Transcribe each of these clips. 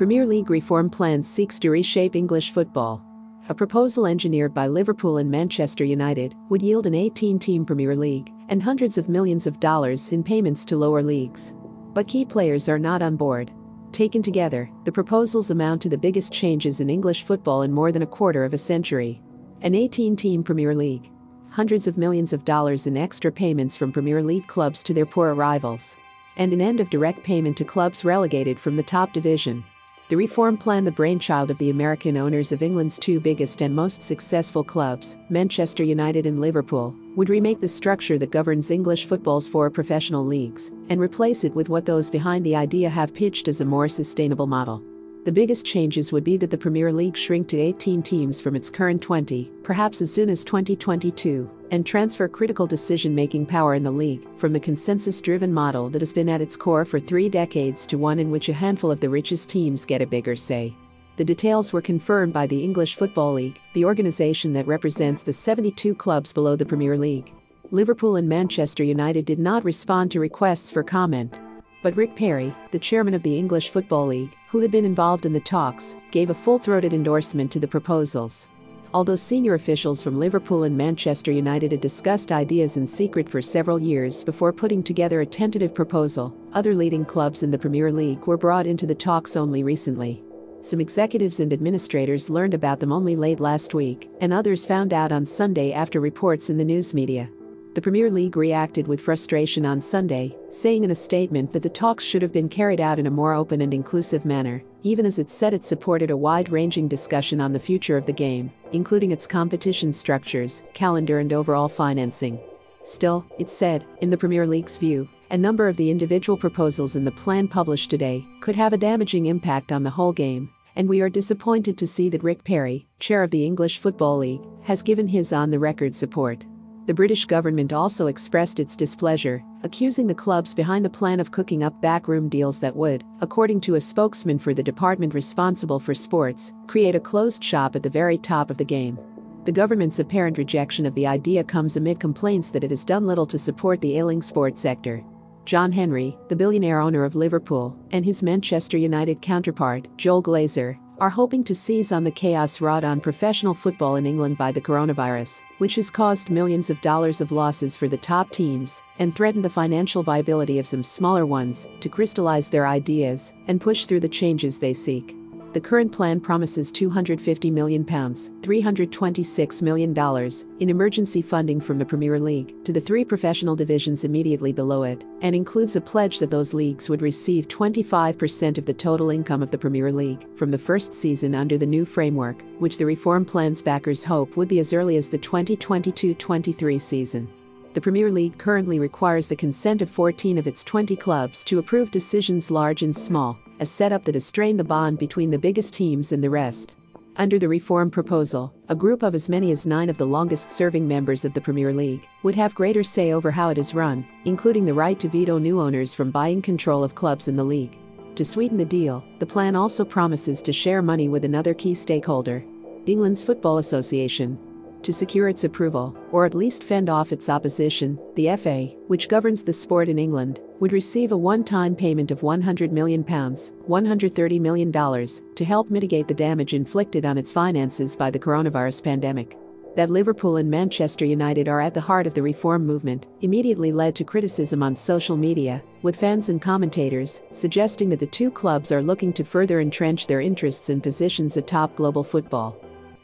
Premier League reform plan seeks to reshape English football. A proposal engineered by Liverpool and Manchester United would yield an 18 team Premier League and hundreds of millions of dollars in payments to lower leagues. But key players are not on board. Taken together, the proposals amount to the biggest changes in English football in more than a quarter of a century. An 18 team Premier League, hundreds of millions of dollars in extra payments from Premier League clubs to their poorer rivals, and an end of direct payment to clubs relegated from the top division. The reform plan, the brainchild of the American owners of England's two biggest and most successful clubs, Manchester United and Liverpool, would remake the structure that governs English football's four professional leagues and replace it with what those behind the idea have pitched as a more sustainable model. The biggest changes would be that the Premier League shrink to 18 teams from its current 20, perhaps as soon as 2022, and transfer critical decision making power in the league from the consensus driven model that has been at its core for three decades to one in which a handful of the richest teams get a bigger say. The details were confirmed by the English Football League, the organization that represents the 72 clubs below the Premier League. Liverpool and Manchester United did not respond to requests for comment. But Rick Parry, the chairman of the English Football League, who had been involved in the talks, gave a full throated endorsement to the proposals. Although senior officials from Liverpool and Manchester United had discussed ideas in secret for several years before putting together a tentative proposal, other leading clubs in the Premier League were brought into the talks only recently. Some executives and administrators learned about them only late last week, and others found out on Sunday after reports in the news media. The Premier League reacted with frustration on Sunday, saying in a statement that the talks should have been carried out in a more open and inclusive manner, even as it said it supported a wide ranging discussion on the future of the game, including its competition structures, calendar, and overall financing. Still, it said, in the Premier League's view, a number of the individual proposals in the plan published today could have a damaging impact on the whole game, and we are disappointed to see that Rick Parry, chair of the English Football League, has given his on the record support. The British government also expressed its displeasure, accusing the clubs behind the plan of cooking up backroom deals that would, according to a spokesman for the department responsible for sports, create a closed shop at the very top of the game. The government's apparent rejection of the idea comes amid complaints that it has done little to support the ailing sports sector. John Henry, the billionaire owner of Liverpool, and his Manchester United counterpart, Joel Glazer, are hoping to seize on the chaos wrought on professional football in England by the coronavirus, which has caused millions of dollars of losses for the top teams and threatened the financial viability of some smaller ones, to crystallize their ideas and push through the changes they seek. The current plan promises £250 million, $326 million, in emergency funding from the Premier League to the three professional divisions immediately below it, and includes a pledge that those leagues would receive 25% of the total income of the Premier League from the first season under the new framework, which the reform plan's backers hope would be as early as the 2022 23 season. The Premier League currently requires the consent of 14 of its 20 clubs to approve decisions large and small, a setup that has strained the bond between the biggest teams and the rest. Under the reform proposal, a group of as many as nine of the longest serving members of the Premier League would have greater say over how it is run, including the right to veto new owners from buying control of clubs in the league. To sweeten the deal, the plan also promises to share money with another key stakeholder England's Football Association, to secure its approval, or at least fend off its opposition, the FA, which governs the sport in England, would receive a one time payment of £100 million, $130 million, to help mitigate the damage inflicted on its finances by the coronavirus pandemic. That Liverpool and Manchester United are at the heart of the reform movement immediately led to criticism on social media, with fans and commentators suggesting that the two clubs are looking to further entrench their interests in positions atop global football.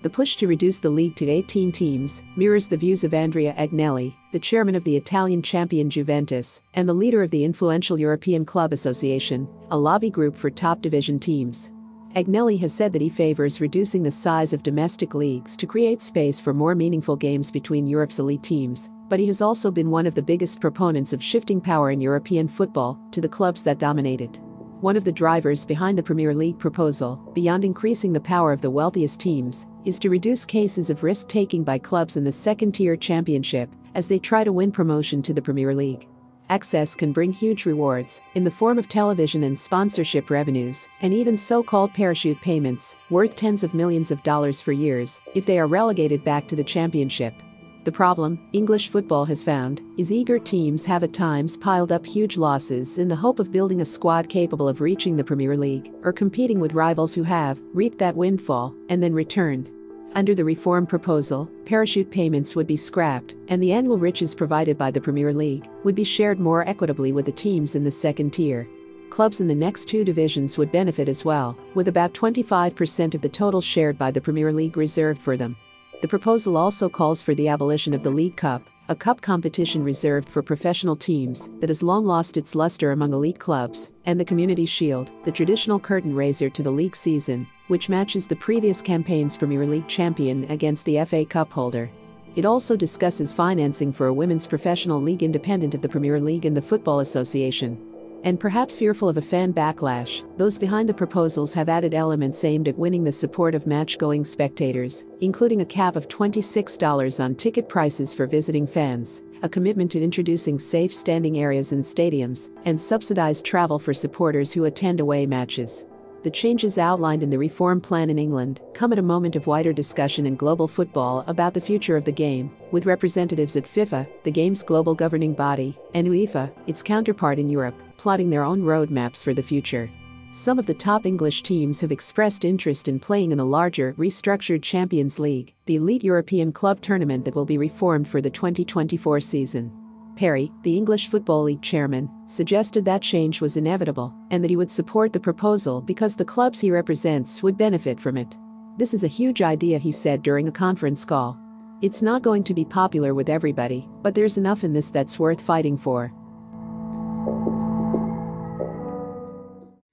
The push to reduce the league to 18 teams mirrors the views of Andrea Agnelli, the chairman of the Italian champion Juventus and the leader of the influential European Club Association, a lobby group for top division teams. Agnelli has said that he favors reducing the size of domestic leagues to create space for more meaningful games between Europe's elite teams, but he has also been one of the biggest proponents of shifting power in European football to the clubs that dominate it. One of the drivers behind the Premier League proposal, beyond increasing the power of the wealthiest teams, is to reduce cases of risk taking by clubs in the second tier championship as they try to win promotion to the Premier League. Access can bring huge rewards in the form of television and sponsorship revenues, and even so called parachute payments, worth tens of millions of dollars for years, if they are relegated back to the championship. The problem, English football has found, is eager teams have at times piled up huge losses in the hope of building a squad capable of reaching the Premier League or competing with rivals who have reaped that windfall and then returned. Under the reform proposal, parachute payments would be scrapped, and the annual riches provided by the Premier League would be shared more equitably with the teams in the second tier. Clubs in the next two divisions would benefit as well, with about 25% of the total shared by the Premier League reserved for them. The proposal also calls for the abolition of the League Cup, a cup competition reserved for professional teams that has long lost its luster among elite clubs, and the Community Shield, the traditional curtain raiser to the league season, which matches the previous campaign's Premier League champion against the FA Cup holder. It also discusses financing for a women's professional league independent of the Premier League and the Football Association. And perhaps fearful of a fan backlash, those behind the proposals have added elements aimed at winning the support of match going spectators, including a cap of $26 on ticket prices for visiting fans, a commitment to introducing safe standing areas in stadiums, and subsidized travel for supporters who attend away matches. The changes outlined in the reform plan in England come at a moment of wider discussion in global football about the future of the game, with representatives at FIFA, the game's global governing body, and UEFA, its counterpart in Europe, plotting their own roadmaps for the future. Some of the top English teams have expressed interest in playing in the larger, restructured Champions League, the elite European club tournament that will be reformed for the 2024 season. Parry, the English Football League chairman, suggested that change was inevitable and that he would support the proposal because the clubs he represents would benefit from it. This is a huge idea, he said during a conference call. It's not going to be popular with everybody, but there's enough in this that's worth fighting for.